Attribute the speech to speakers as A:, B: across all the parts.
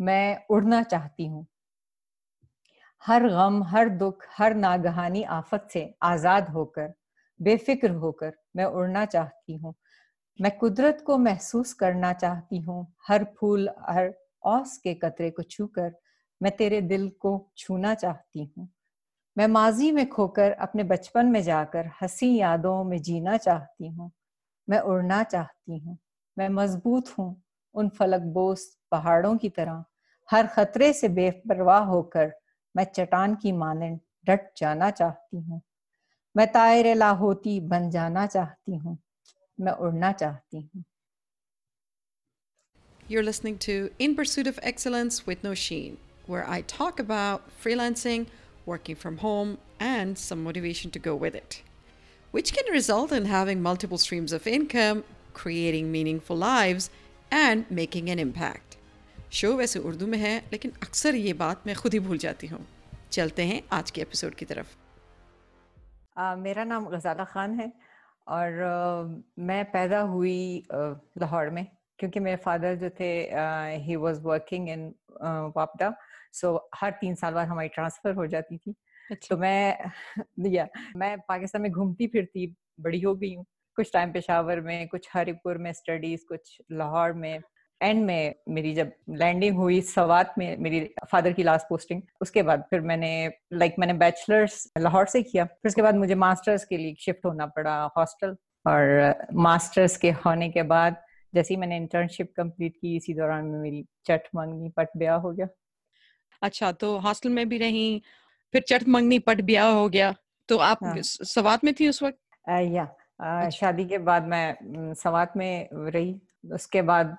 A: मैं उड़ना चाहती हूँ। हर गम, हर दुख, हर नागहानी आफत से आज़ाद होकर, बेफिक्र होकर मैं उड़ना चाहती हूँ। मैं कुदरत को महसूस करना चाहती हूँ। हर फूल, हर औस के कतरे को छूकर मैं तेरे दिल को छूना चाहती हूँ। मैं माजी में खोकर अपने बचपन में जाकर हँसी यादों में जीना चाहती हूँ। मैं उड़ना चाहती हूँ। मैं मज़बूत हूँ। उन फलक बोस पहाड़ों की तरह हर खतरे से बेपरवाह होकर मैं चटान की मानंद डट जाना चाहती हूँ मैं तायर लाहौती बन जाना चाहती हूँ मैं उड़ना चाहती हूँ
B: You're listening to In Pursuit of Excellence with Nosheen, where I talk about freelancing, working from home, and some motivation to go with it, which can result in having multiple streams of income, creating meaningful lives, and making an impact. Show वैसे उर्दू में है लेकिन अक्सर ये बात मैं खुद ही भूल जाती हूँ चलते हैं आज के एपिसोड की तरफ़
A: आ, मेरा नाम गजाला खान है और आ, मैं पैदा हुई लाहौर में क्योंकि मेरे फादर जो थे ही वाज वर्किंग इन वापडा सो हर तीन साल बाद हमारी ट्रांसफ़र हो जाती थी अच्छा। तो मैं या मैं पाकिस्तान में घूमती फिरती बड़ी हो गई हूँ कुछ टाइम पेशावर में कुछ हरिपुर में स्टडीज़ कुछ लाहौर में। एंड में मेरी जब लैंडिंग हुई सवात में मेरी फादर की लास्ट पोस्टिंग उसके बाद फिर मैंने लाइक like, मैंने बैचलर्स लाहौर से किया। फिर उसके बाद मुझे मास्टर्स के लिए शिफ्ट होना पड़ा हॉस्टल और मास्टर्स के होने के बाद जैसे ही मैंने इंटर्नशिप कंप्लीट की इसी दौरान में मेरी चट मंगनी पट ब्याह हो गया।
B: अच्छा तो हॉस्टल में भी रही फिर चट मंगनी पट ब्याह हो गया। तो आप हाँ. सवात में थी उस वक्त?
A: या अच्छा। शादी के बाद मैं सवात में रही। उसके बाद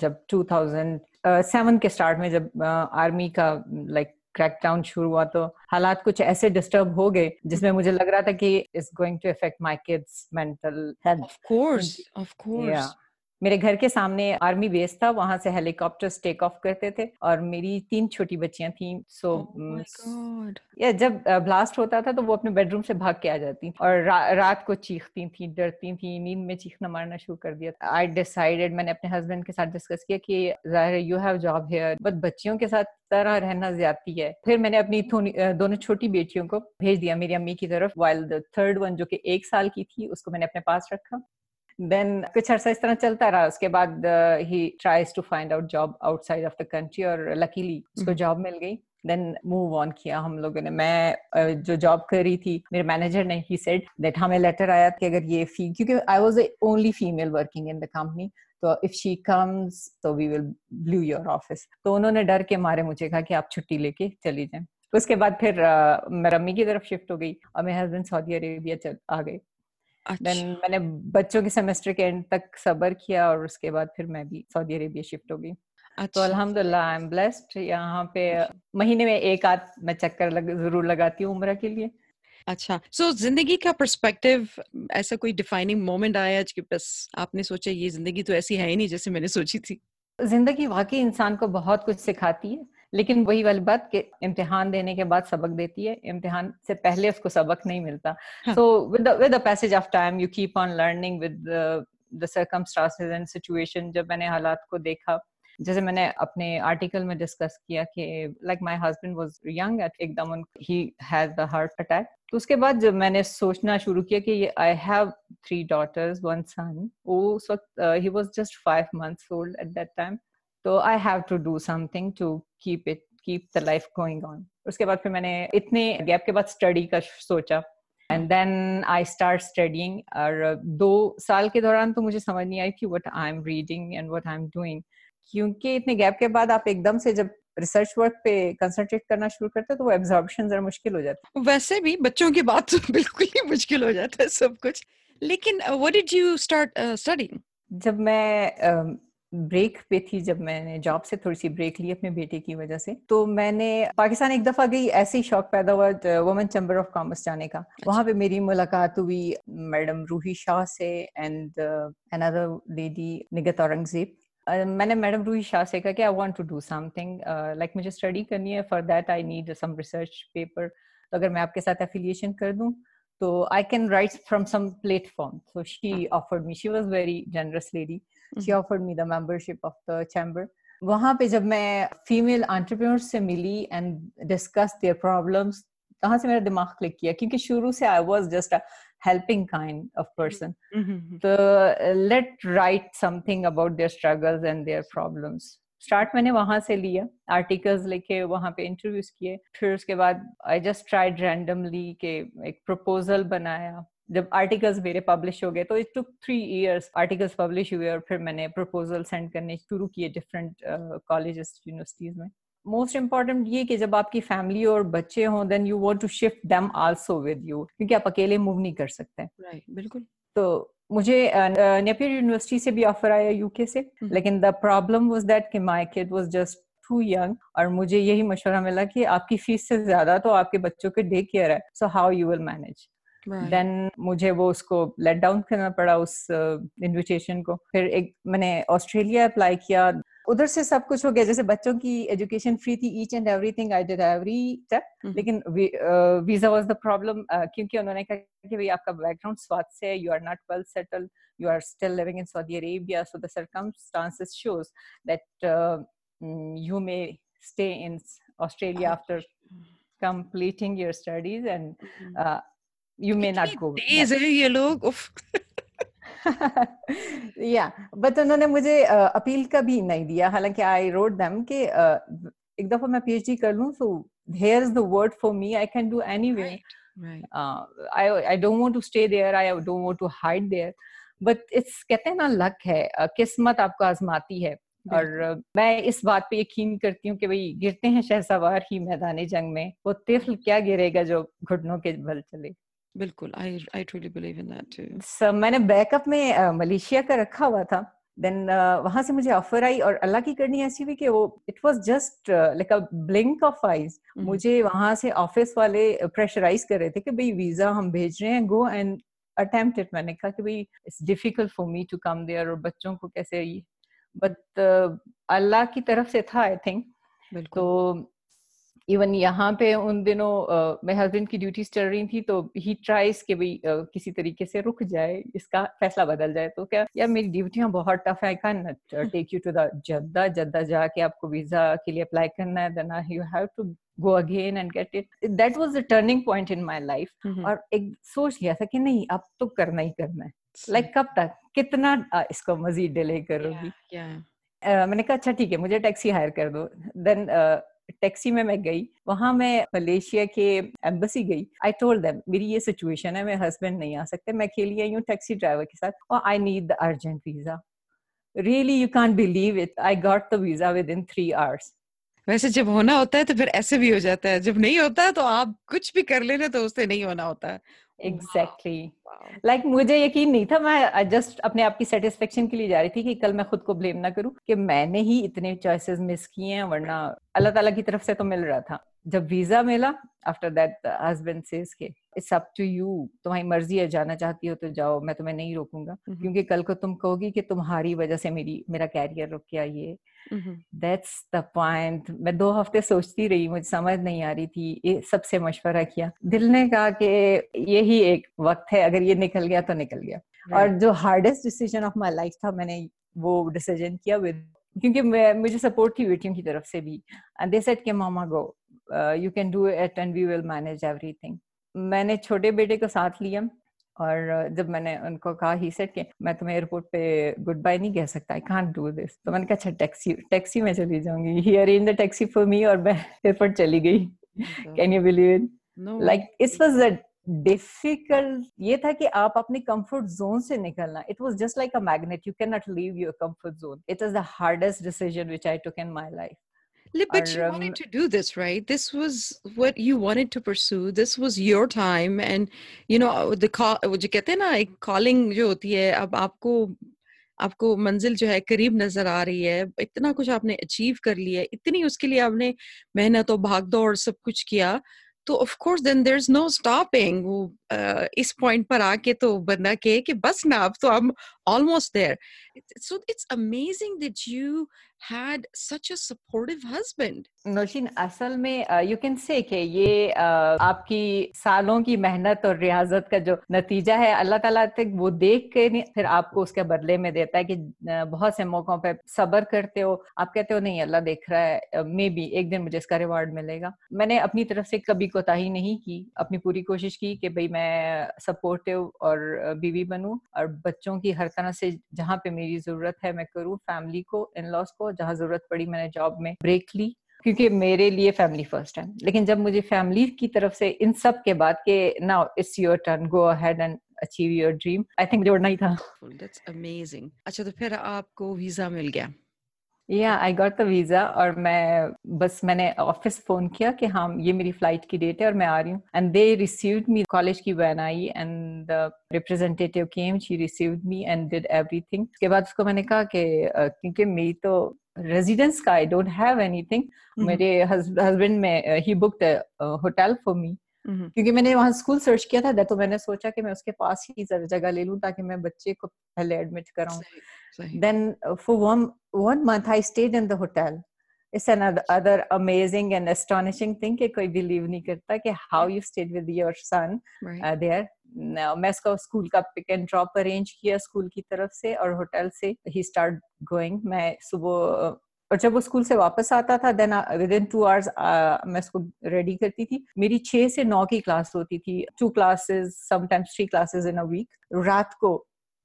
A: जब 2007 के स्टार्ट में जब आर्मी का लाइक क्रैकडाउन शुरू हुआ तो हालात कुछ ऐसे डिस्टर्ब हो गए जिसमें मुझे लग रहा था कि it's going to affect my kids mental health. Of
B: course of course
A: मेरे घर के सामने आर्मी बेस था वहाँ से हेलीकॉप्टर टेक ऑफ़ करते थे और मेरी तीन छोटी बच्चियाँ थी सो
B: so,
A: या जब ब्लास्ट होता था तो वो अपने बेडरूम से भाग के आ जाती और रा, रात को चीखती थी डरती थी नींद में चीखना मारना शुरू कर दिया आई डिसाइडेड मैंने अपने हस्बैंड के साथ डिस्कस किया कि ज़ाहिर you have job here but बच्चियों के साथ तरह रहना ज़्यादा है। फिर मैंने अपनी दोनों छोटी बेटियों को भेज दिया मेरी अम्मी की तरफ़ वाइल द थर्ड वन जो कि एक साल की थी उसको मैंने अपने पास रखा। देन कुछ अर्सा इस तरह चलता रहा। उसके बाद ही tries to find out job outside of the country और लकीली उसको जॉब हम्म। मिल गई। देन मूव ऑन किया हम लोगों ने। मैं uh, जो जॉब कर रही थी मेरे मैनेजर ने ही सेड दैट हमें लेटर आया कि अगर ये फ़ी क्योंकि I was the only female working in the company तो इफ़ शी कम्स तो we will blow your office तो उन्होंने डर के मारे मुझे कहा कि आप छुट्टी लेके चली जाए। उसके बाद फिर uh, मैं रम्मी की तरफ़ शिफ्ट हो गई और मेरे हस्बैंड सऊदी अरेबिया आ गए। अच्छा। मैंने बच्चों के सेमेस्टर के एंड तक सबर किया और उसके बाद फिर मैं भी सऊदी अरेबिया शिफ्ट हो गई। तो अच्छा। तो अल्हम्दुलिल्लाह आई एम ब्लेस्ड यहाँ पे महीने में एक आध मैं चक्कर लग, ज़रूर लगाती हूँ उम्र के लिए।
B: अच्छा सो so, ज़िंदगी का पर्सपेक्टिव ऐसा कोई डिफाइनिंग मोमेंट आया आज कि बस आपने सोचा ये ज़िंदगी तो ऐसी है ही नहीं जैसे मैंने सोची थी?
A: ज़िंदगी वाकई इंसान को बहुत कुछ सिखाती है। लेकिन वही वाली बात कि इम्तिहान देने के बाद सबक देती है इम्तिहान से पहले उसको सबक नहीं मिलता। So with with passage of time you keep on learning with the circumstances and situation जब मैंने हालात को देखा जैसे मैंने अपने आर्टिकल में डिस्कस किया कि like my husband was young at एकदम ही हैज़ द हार्ट अटैक तो उसके बाद जब मैंने सोचना शुरू किया कि I have three daughters one son वो उस वक्त ही was just five months old at that time तो I have to do something to keep it keep the life going on उसके बाद फिर मैंने इतने गैप के बाद स्टडी का सोचा। And then I start studying और दो साल के दौरान तो मुझे समझ नहीं आई थी what I am reading and what I am doing क्योंकि इतने गैप के बाद आप एकदम से जब रिसर्च वर्क पे कंसंट्रेट करना शुरू करते तो वो एब्जॉर्प्शन जरा मुश्किल हो जाता
B: है। वैसे भी बच्चों की बात तो बिल्कुल ही मुश्किल हो जाता है सब कुछ। लेकिन what did you start studying
A: जब मैं uh, ब्रेक पे थी जब मैंने जॉब से थोड़ी सी ब्रेक ली अपने बेटे की वजह से। तो मैंने पाकिस्तान एक दफ़ा गई ऐसे ही शौक पैदा हुआ वुमेन चैम्बर ऑफ़ कॉमर्स जाने का। अच्छा। वहाँ पे मेरी मुलाकात हुई मैडम रूही शाह से and another lady Nighat Aurangzeb. मैंने मैडम रूही शाह से कहा कि I want to do something like मुझे स्टडी करनी है for that I need some research paper तो अगर मैं आपके साथ एफिलिएशन कर दूँ तो I can write from some platform so she offered me she was very generous lady she offered me the membership of the chamber. वहाँ पे जब मैं फीमेल एंटरप्रेन्योर से मिली एंड डिस्कस देयर प्रॉब्लम्स तहां से मेरा दिमाग क्लिक किया क्योंकि शुरू से I was just a helping kind of person. Mm-hmm. uh, let write something about their struggles and their problems. Start मैंने वहाँ से लिया आर्टिकल्स लिखे वहाँ पे इंटरव्यूज़ किए. फिर उसके बाद आई जस्ट ट्राइड रैंडमली के एक प्रपोजल बनाया जब आर्टिकल्स मेरे पब्लिश हो गए तो it took three years articles publish हुए और फिर मैंने प्रपोजल सेंड करने शुरू किए डिफरेंट कॉलेजेस यूनिवर्सिटीज में। मोस्ट इंपॉर्टेंट ये कि जब आपकी फैमिली और बच्चे हों then you want to shift them also with you क्योंकि आप अकेले मूव नहीं कर सकते।
B: Right, बिल्कुल।
A: तो मुझे नेपियर यूनिवर्सिटी से भी ऑफ़र आया यूके से mm-hmm. लेकिन द प्रॉब्लम वाज दैट कि my kid was just too young और मुझे यही मशवरा मिला कि आपकी फ़ीस से ज़्यादा तो आपके बच्चों के डे केयर है। So how you will manage then मुझे वो उसको लेट डाउन करना पड़ा उस इनविटेशन uh, को। फिर एक मैंने ऑस्ट्रेलिया अप्लाई किया। उधर से सब कुछ हो गया। जैसे बच्चों की एजुकेशन फ्री थी each and everything I did every step लेकिन वीज़ा वाज द प्रॉब्लम क्योंकि उन्होंने कहा कि भाई आपका बैकग्राउंड स्वास्थ्य से you are not well settle you are still living in Saudi Arabia so the circumstances shows that you may stay in Australia after completing your studies and uh, you may not go.
B: Days ये लोग?
A: या but उन्होंने मुझे appeal का भी नहीं दिया। हालाँकि आई रोड देम कि एक दफ़ा मैं पीएचडी कर लूँ so here is the word for me I can do anyway I I don't want to stay there I don't want to hide there but it's कहते हैं ना लक है किस्मत आपको आजमाती है। और मैं इस बात पे यकीन करती हूँ कि भाई गिरते हैं शहसवार ही मैदानी जंग में वो तिफल क्या गिरेगा जो घुटनों के बल चले।
B: बिल्कुल I I truly believe in that too
A: sir मैंने बैकअप में मलेशिया का रखा हुआ था। देन uh, वहाँ से मुझे ऑफ़र आई और अल्लाह की करनी ऐसी हुई कि वो it was just like a blink of eyes मुझे वहाँ से ऑफ़िस वाले प्रेशराइज कर रहे थे कि भाई वीज़ा हम भेज रहे हैं गो एंड अटेम्प्ट इट मैंने कहा कि भाई it's difficult for me to come there और बच्चों को कैसे बट uh, अल्लाह की तरफ़ से था आई थिंक तो इवन यहाँ पे उन दिनों मेरे हस्बैंड की ड्यूटीज़ चल रही थी तो ही ट्राइज के भाई किसी तरीके से रुक जाए इसका फैसला बदल जाए। तो क्या यार मेरी ड्यूटियाँ बहुत टफ है can take you to the Jeddah Jeddah जाके आपको वीज़ा के लिए अप्लाई करना है then you have to go again and get it that was the turning point in my life और एक सोच लिया था कि नहीं अब तो करना ही करना है। लाइक like, कब तक? कितना इसको मजीद डिले करोगी? Yeah, yeah. Uh, मैंने कहा अच्छा ठीक है मुझे टैक्सी हायर कर दो। देन टैक्सी में मैं गई, वहाँ मैं मलेशिया के एम्बेसी गई। आई टोल्ड देम मेरी ये सिचुएशन है मेरे हस्बैंड नहीं आ सकते, मैं खेली आई हूँ टैक्सी ड्राइवर के साथ और I need the urgent visa really you can believe it I got the visa within three hours
B: वैसे जब होना होता है तो फिर ऐसे भी हो जाता है। जब नहीं होता है तो आप कुछ भी कर लेना तो उससे नहीं होना होता। है
A: एग्जैक्टली exactly. लाइक like, मुझे यकीन नहीं था मैं जस्ट अपने आप की सेटिस्फेक्शन के लिए जा रही थी कि कल मैं खुद को ब्लेम ना करूँ कि मैंने ही इतने चॉइसेस मिस किए हैं वरना अल्लाह ताला की तरफ़ से तो मिल रहा था। जब वीज़ा मिला आफ्टर दैट हस्बैंड सेज के इट्स अप टू यू तुम्हारी मर्ज़ी है जाना चाहती हो तो जाओ मैं तुम्हें नहीं रोकूँगा. mm-hmm. क्योंकि कल को तुम कहोगी कि तुम्हारी वजह से मेरी मेरा कैरियर रुक गया ये। दैट्स द पॉइंट मैं दो हफ़्ते सोचती रही मुझे समझ नहीं आ रही थी ये सबसे मशवरा किया। दिल ने कहा कि यही एक वक्त है अगर ये निकल गया तो निकल गया। Right. और जो hardest decision of my life था मैंने वो डिसीज़न किया विद क्योंकि मुझे सपोर्ट थी बेटियों की तरफ़ से भी। एंड दे सेड के mama go you can do it and we will manage everything मैंने छोटे बेटे को साथ लिया और जब मैंने उनको कहा ही सेट कि मैं तुम्हें एयरपोर्ट पे गुड बाय नहीं कह सकता आई कांट डू दिस तो मैंने कहा अच्छा टैक्सी टैक्सी में चली जाऊँगी. He arrange the taxi for me और मैं एयरपोर्ट चली गई. Can you believe it like it was a difficult ये था कि आप अपने कंफर्ट जोन से निकलना। It was just like a magnet you can not leave your comfort zone it was the hardest decision which I took in my life
B: but you wanted to do this, right? This was what you wanted to pursue. This was your time, and you know the call. जो कहते हैं ना एक calling जो होती है अब आपको आपको मंजिल जो है करीब नज़र आ रही है इतना कुछ आपने अचीव कर लिया इतनी उसके लिए आपने मेहनत और भाग दौड़ सब कुछ किया तो of course then there is no stopping वो इस पॉइंट पर आके तो बंदा कहे कि बस ना अब तो हम almost there. So it's amazing that you had such a supportive husband.
A: Nausheen असल में यू कैन से ये uh, आपकी सालों की मेहनत और रियाजत का जो नतीजा है अल्लाह ताला तक वो देख के फिर आपको उसके बदले में देता है कि बहुत से मौकों पे सब्र करते हो आप कहते हो नहीं अल्लाह देख रहा है मे बी एक दिन मुझे इसका रिवार्ड मिलेगा मैंने अपनी तरफ़ से कभी कोताही नहीं की अपनी पूरी कोशिश की कि भाई मैं सपोर्टिव और बीवी बनूं और बच्चों की हर तरह से जहाँ पे मेरी ज़रूरत है, मैं करूँ फैमिली को इन लॉस को, जहाँ ज़रूरत पड़ी मैंने जॉब में ब्रेक ली, क्योंकि मेरे लिए फैमिली फ़र्स्ट है। लेकिन जब मुझे फैमिली की तरफ़ से इन सब के बाद के now it's your turn go ahead and achieve your dream I think जोड़ना ही था।
B: अमेजिंग अच्छा तो फिर आपको वीज़ा मिल गया।
A: या आई गॉट द वीज़ा और मैं बस मैंने ऑफ़िस फ़ोन किया कि हाँ ये मेरी फ़्लाइट की डेट है और मैं आ रही हूँ। And they received me college की van I and representative came she received me and did everything उसके बाद उसको मैंने कहा कि क्योंकि मेरी तो रेजिडेंस का आई डोंट हैव एनीथिंग मेरे हस्बैंड में he booked hotel for me hmm. क्योंकि मैंने वहाँ स्कूल सर्च किया था तो मैंने सोचा कि मैं उसके पास ही जगह ले लूँ ताकि मैं बच्चे को पहले admit कराऊं। Then for one one month I stayed in the hotel it's another amazing and astonishing thing कोई बिलीव नहीं करता कि how you stayed with your son there मैं उसका स्कूल का पिक एंड ड्रॉप अरेंज किया स्कूल की तरफ़ से और होटल से ही स्टार्ट गोइंग मैं सुबह और जब वो स्कूल से वापस आता था then within two hours मैं उसको रेडी करती थी। मेरी छह से नौ की क्लास होती थी। Two classes sometimes three classes in a week रात को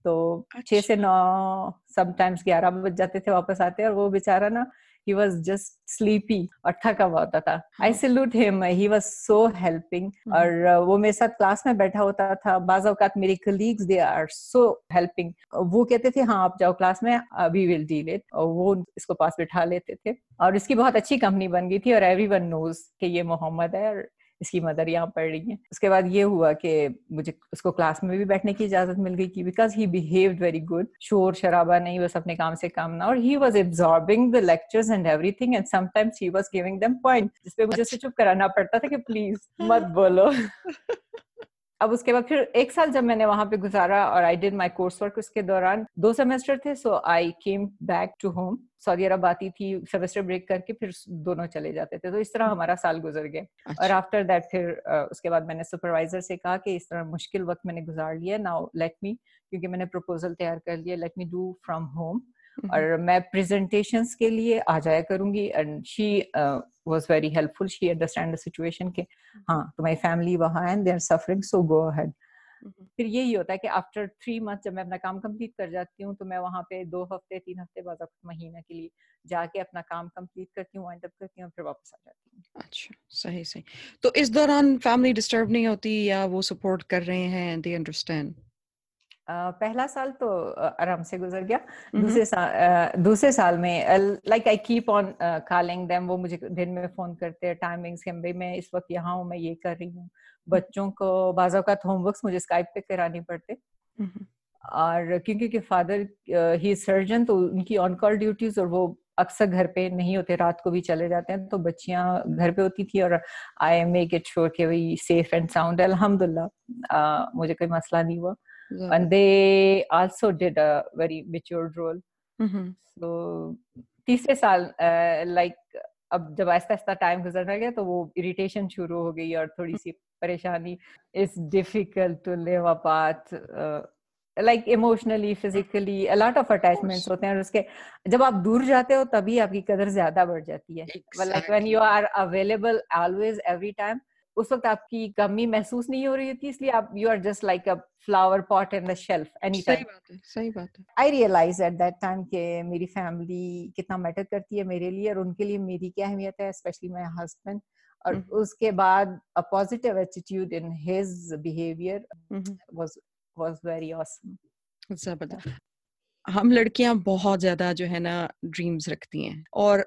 A: तो छह से अच्छा। नौ समटाइम्स ग्यारह बज जाते थे वापस आते और वो बेचारा ना he was just sleepy और थका हुआ होता था। I salute him he was so helping और uh, वो मेरे साथ क्लास में बैठा होता था। बाज अवकात मेरे colleagues they are so helping वो कहते थे हाँ आप जाओ क्लास में अभी विल डील इट और वो इसको पास बिठा लेते थे। और इसकी बहुत अच्छी कंपनी बन गई थी और एवरीवन नोज़ कि ये मोहम्मद है और इसकी मदर यहाँ पढ़ रही है। उसके बाद ये हुआ कि मुझे उसको क्लास में भी बैठने की इजाज़त मिल गई कि because he behave very good शोर शराबा नहीं, बस अपने काम से काम ना और he was absorbing the lectures and everything and sometimes he was giving them point जिसपे मुझे चुप कराना पड़ता था कि प्लीज़ मत बोलो। अब उसके बाद फिर एक साल जब मैंने वहाँ पे गुजारा और I did my course work उसके दौरान दो सेमेस्टर थे so I came back to home Saudi Arab आती थी सेमेस्टर ब्रेक करके फिर दोनों चले जाते थे। तो इस तरह हमारा साल गुजर गया। अच्छा। और आफ्टर दैट फिर उसके बाद मैंने सुपरवाइजर से कहा कि इस तरह मुश्किल वक्त मैंने गुजार लिया नाउ लेट मी क्योंकि मैंने प्रपोजल तैयार कर लिया let me do from home और मैं प्रेजेंटेशन के लिए आ जाया करूँगी and she was very helpful she understand the situation के हाँ तुम्हारी फैमिली वहाँ है they are suffering so go ahead फिर यही होता है कि आफ्टर थ्री मंथ जब मैं अपना काम कंप्लीट कर जाती हूँ तो मैं वहाँ पे दो हफ़्ते तीन हफ़्ते बाद महीना के लिए जाके अपना काम कंप्लीट करती हूँ वाइंड अप करती हूँ फिर वापस आ जाती हूँ।
B: अच्छा सही सही। तो इस दौरान फैमिली डिस्टर्ब नहीं होती या वो सपोर्ट कर रहे हैं दे अंडरस्टैंड
A: पहला साल तो आराम से गुजर गया। दूसरे साल दूसरे साल में like I keep on calling them वो मुझे दिन में फ़ोन करते हैं टाइमिंग्स के भाई मैं इस वक्त यहाँ हूँ मैं ये कर रही हूँ। बच्चों को बाजों का होमवर्क मुझे स्काइप पे करानी पड़ते। और क्योंकि फादर ही सर्जन तो उनकी ऑन कॉल ड्यूटीज़ और वो अक्सर घर पे नहीं होते रात को भी चले जाते हैं तो बच्चियाँ घर पे होती थी और I am make it sure कि वही सेफ़ एंड साउंड अल्हम्दुलिल्लाह। मुझे कोई मसला नहीं हुआ। Yeah. and they also did a very mature role. Mm-hmm. so तीसरे साल लाइक अब जब आहिस्ता आहिस्ता टाइम गुजरने गया तो वो इरिटेशन शुरू हो गई और थोड़ी सी परेशानी is difficult to live apart like emotionally physically lot of attachments होते हैं और उसके जब आप दूर जाते हो तभी आपकी कदर ज़्यादा बढ़ जाती है। Like when you are available always every time उस वक्त आपकी कमी महसूस नहीं हो रही थी इसलिए आप you are just like a flower pot in the shelf any time सही बात है सही बात है। I realise at that time कि मेरी फैमिली कितना मैटर करती है मेरे लिए और उनके लिए मेरी क्या अहमियत है स्पेशली माय हस्बैंड और mm-hmm. उसके बाद a positive attitude in his behaviour was was very awesome
B: ज़बरदस्त। हम लड़कियाँ बहुत ज़्यादा जो है ना ड्रीम्स रखती हैं और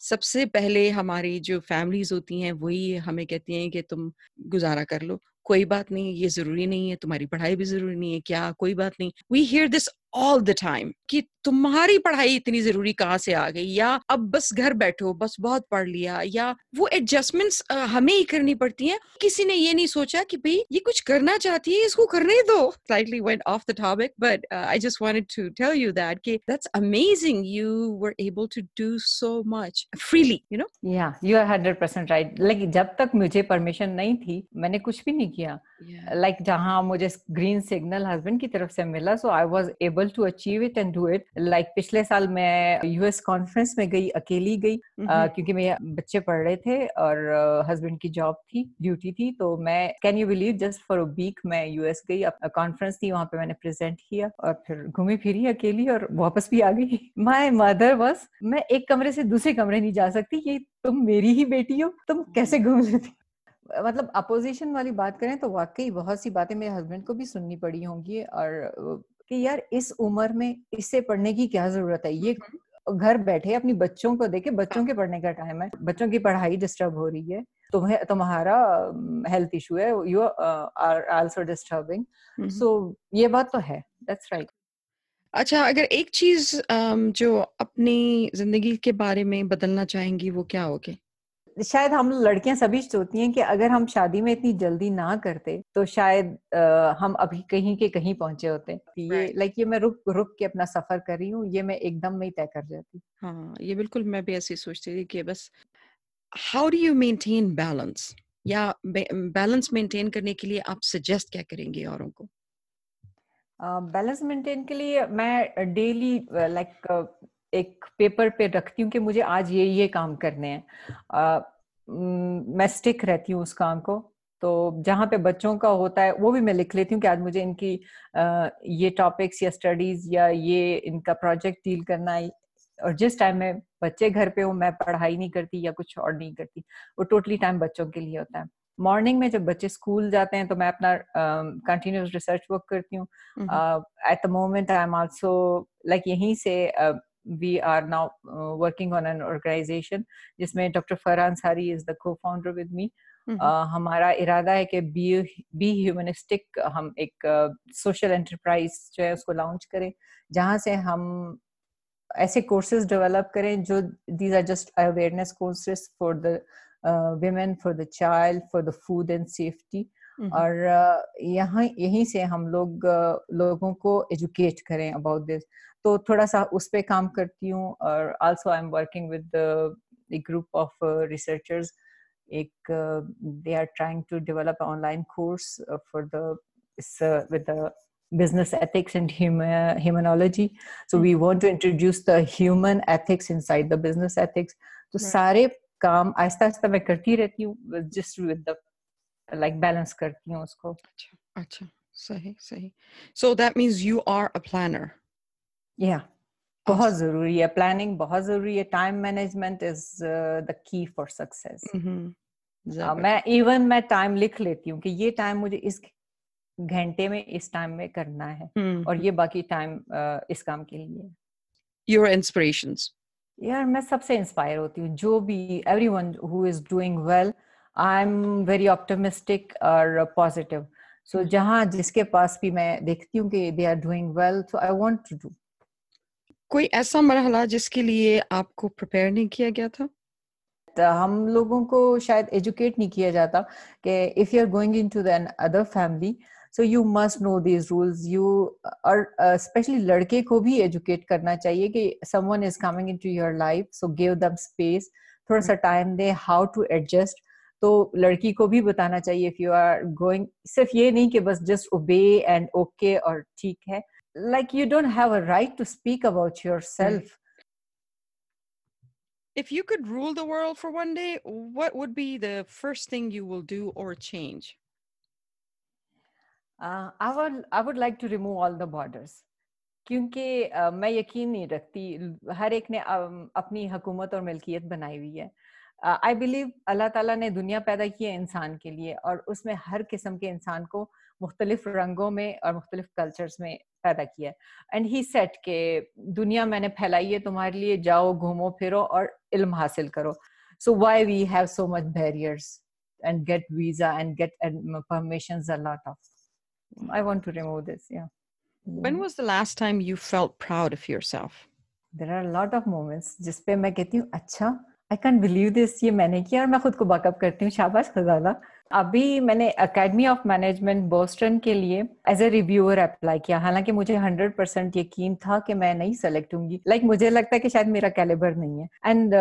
B: सबसे पहले हमारी जो फैमिलीज़ होती हैं, वही हमें कहती हैं कि तुम गुजारा कर लो। कोई बात नहीं, ये ज़रूरी नहीं है, तुम्हारी पढ़ाई भी ज़रूरी नहीं है, क्या? कोई बात नहीं। We hear this all the time कि तुम्हारी पढ़ाई इतनी ज़रूरी कहाँ से आ गई? या अब बस घर बैठो बस बहुत पढ़ लिया या वो एडजस्टमेंट्स हमें ही करनी पड़ती हैं। किसी ने ये नहीं सोचा कि भाई ये कुछ करना चाहती है इसको करने दो। Slightly went off the topic but uh, I just wanted to tell you that कि that's amazing you were able to do so much freely you know?
A: Yeah you are 100% right. Like जब तक मुझे permission नहीं थी मैंने कुछ भी नहीं किया। Like yeah. like जहाँ मुझे ग्रीन सिग्नल हस्बैंड की तरफ़ से मिला so I I was able to achieve it and do it. Like पिछले साल मैं यूएस कॉन्फ्रेंस में गई अकेली गई uh, क्योंकि मेरे बच्चे पढ़ रहे थे और हस्बैंड uh, की जॉब थी ड्यूटी थी तो मैं can you believe just for a week मैं यूएस गई कॉन्फ्रेंस थी वहाँ पे मैंने प्रेजेंट किया और फिर घूमी फिरी अकेली और वापस भी आ गई। माई मदर बस मैं एक कमरे से दूसरे कमरे नहीं जा सकती ये तुम मेरी ही बेटी हो तुम कैसे घूम लेती? मतलब अपोजिशन वाली बात करें तो वाकई बहुत सी बातें मेरे हस्बैंड को भी सुननी पड़ी होंगी और कि यार इस उम्र में इससे पढ़ने की क्या ज़रूरत है? ये घर बैठे अपनी बच्चों को देखे बच्चों के पढ़ने का टाइम है बच्चों की पढ़ाई डिस्टर्ब हो रही है तुम्हें तुम्हारा हेल्थ इशू है you are also disturbing so ये बात तो है दैट्स राइट right.
B: अच्छा अगर एक चीज़ जो अपनी ज़िंदगी के बारे में बदलना चाहेंगी वो क्या होगी?
A: शायद हम लड़कियाँ सभी सोचती हैं कि अगर हम शादी में इतनी जल्दी ना करते तो शायद आ, हम अभी कहीं के कहीं पहुँचे होते। ये लाइक ये मैं रुक रुक के अपना सफ़र कर रही हूँ ये मैं एकदम में ही तय कर जाती
B: हाँ। ये बिल्कुल मैं भी ऐसी सोचती थी कि बस how do you maintain balance या बैलेंस मेंटेन करने के लिए आप सजेस्ट क्या करेंगे औरों को?
A: बैलेंस uh, मेंटेन के लिए मैं डेली लाइक एक पेपर पे रखती हूँ कि मुझे आज ये ये काम करने हैं। मैं स्टिक रहती हूँ उस काम को। तो जहाँ पे बच्चों का होता है वो भी मैं लिख लेती हूँ कि आज मुझे इनकी आ, ये टॉपिक्स या स्टडीज़ या ये इनका प्रोजेक्ट डील करना है। और जिस टाइम में बच्चे घर पे हो मैं पढ़ाई नहीं करती या कुछ और नहीं करती वो टोटली टाइम बच्चों के लिए होता है। मॉर्निंग में जब बच्चे स्कूल जाते हैं तो मैं अपना कंटिन्यूस रिसर्च वर्क करती हूँ। At the moment I am also like यहीं से uh, we are now uh, working on an organization जिसमें doctor Farhan Sari is the co founder with me हमारा इरादा है कि बी बी ह्यूमनिस्टिक हम एक सोशल uh, एंटरप्राइज जो है उसको लॉन्च करें जहाँ से हम ऐसे कोर्सेज डेवलप करें जो these are just awareness courses for the women for the child for the food and safety. और uh, यहाँ यहीं से हम लोग लोगों को एजुकेट करें अबाउट दिस तो थोड़ा सा उस पर काम करती हूँ और also I am working with group of researchers एक they are trying to develop online course for the with the business ethics and human, humanology. So we want to introduce the human ethics inside the business ethics. तो. सारे काम आहिस्ता आहिस्ता मैं करती रहती हूँ just with the like balance करती हूँ उसको।
B: अच्छा अच्छा सही सही। So that means you are a planner?
A: या बहुत ज़रूरी है। प्लानिंग बहुत ज़रूरी है। Time management is the key for success मैं इवन मैं टाइम लिख लेती हूँ कि ये टाइम मुझे इस घंटे में इस टाइम में करना है mm-hmm. और ये बाकी टाइम uh, इस काम के लिए।
B: योर इंस्पिरेशंस
A: यार मैं सबसे इंस्पायर होती हूँ। जो भी everyone who is doing well I am very optimistic और पॉजिटिव सो जहाँ जिसके पास भी मैं देखती हूँ कि they are doing well so I want to do
B: कोई ऐसा मरहला जिसके लिए आपको प्रिपेयर नहीं किया गया था?
A: हम लोगों को शायद एजुकेट नहीं किया जाता कि if you are going into the other family so you must know these rules you और स्पेशली लड़के को भी एजुकेट करना चाहिए कि someone is coming into your life so give them space थोड़ा सा टाइम दे हाउ टू एडजस्ट तो लड़की को भी बताना चाहिए इफ़ यू आर गोइंग सिर्फ़ ये नहीं कि बस जस्ट ओबे एंड ओके और ठीक है। Like you don't have a right to speak about yourself
B: if you could rule the world for one day what would be the first thing you will do और change
A: I would I would like to remove all the borders क्योंकि uh, मैं यकीन नहीं रखती हर एक ने um, अपनी हुकूमत और मिल्कियत बनाई हुई है। आई बिलीव अल्लाह ताला ने दुनिया पैदा की है इंसान के लिए और उसमें हर किस्म के इंसान को मुख्तलिफ़ रंगों में और मुख्तलिफ़ कल्चर्स में पैदा किया एंड ही सेट के दुनिया मैंने फैलाई है तुम्हारे लिए जाओ घूमो फिरो और इल्म हासिल करो। So why we have so much barriers and get visa and get permission a lot of? I want to remove this yeah.
B: When was the last time you felt proud of yourself?
A: There are a lot of moments जिस पे मैं कहती हूँ अच्छा I can believe this ये मैंने किया और मैं खुद को बैकअप करती हूँ शाबाश खजाला अभी मैंने अकेडमी ऑफ़ मैनेजमेंट बोस्टन के लिए एज ए रिव्यूअर अप्लाई किया। हालाँकि मुझे 100 परसेंट यकीन था कि मैं नहीं सेलेक्ट होंगी। लाइक like, मुझे लगता है कि शायद मेरा कैलिबर नहीं है। And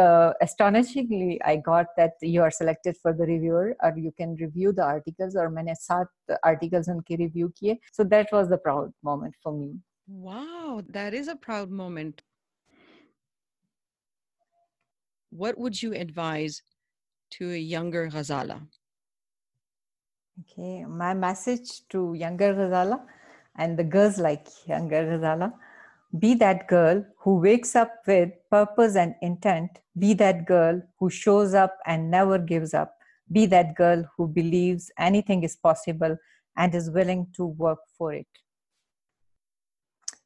A: astonishingly I got that you are selected for the reviewer और you can review the articles और मैंने सात आर्टिकल्स उनके रिव्यू किए। So that was the proud moment for me
B: Wow, that is a proud moment. What would you advise to a younger Ghazala?
A: Okay, my message to younger Ghazala and the girls like younger Ghazala be that girl who wakes up with purpose and intent. Be that girl who shows up and never gives up. Be that girl who believes anything is possible and is willing to work for it.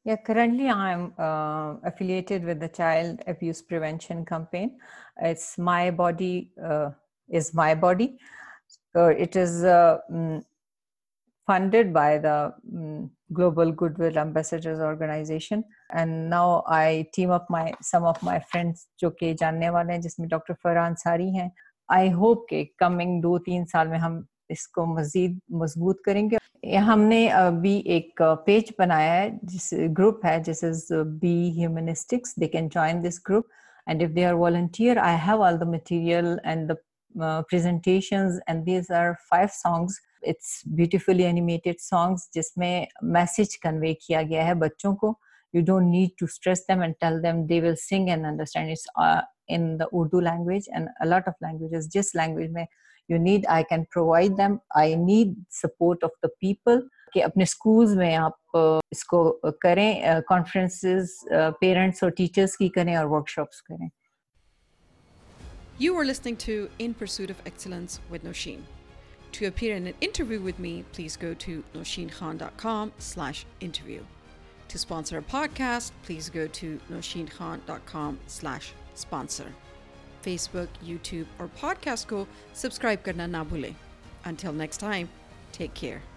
A: Yeah, currently I'm uh, affiliated with the Child Abuse Prevention Campaign. It's My Body uh, is My Body. So it is uh, mm, funded by the mm, Global Goodwill Ambassadors Organization. And now I team up my some of my friends जो कि जानने वाले हैं जिसमें doctor Farhan सारी हैं I hope के coming दो तीन साल में हम इसको मजीद मजबूत करेंगे हमने अभी एक पेज बनाया है, जिस, ग्रुप है, जिस is be humanistics they can join this group and if they are volunteer I have all the material and the presentations and these are five songs it's beautifully animated songs जिसमें message convey किया गया है बच्चों को। you don't need to stress them and tell them they will sing and understand it's uh, in the Urdu language and a lot of languages just language में you need I can provide them I need support of the people कि अपने schools में आप uh, इसको करें conferences parents और teachers की करें और workshops करें
B: You are listening to In Pursuit of Excellence with Nosheen. To appear in an interview with me, please go to nosheenkhan.com slash interview. To sponsor a podcast, please go to nosheenkhan.com slash sponsor. Facebook, YouTube or podcast को subscribe करना ना भूलें. Until next time, take care.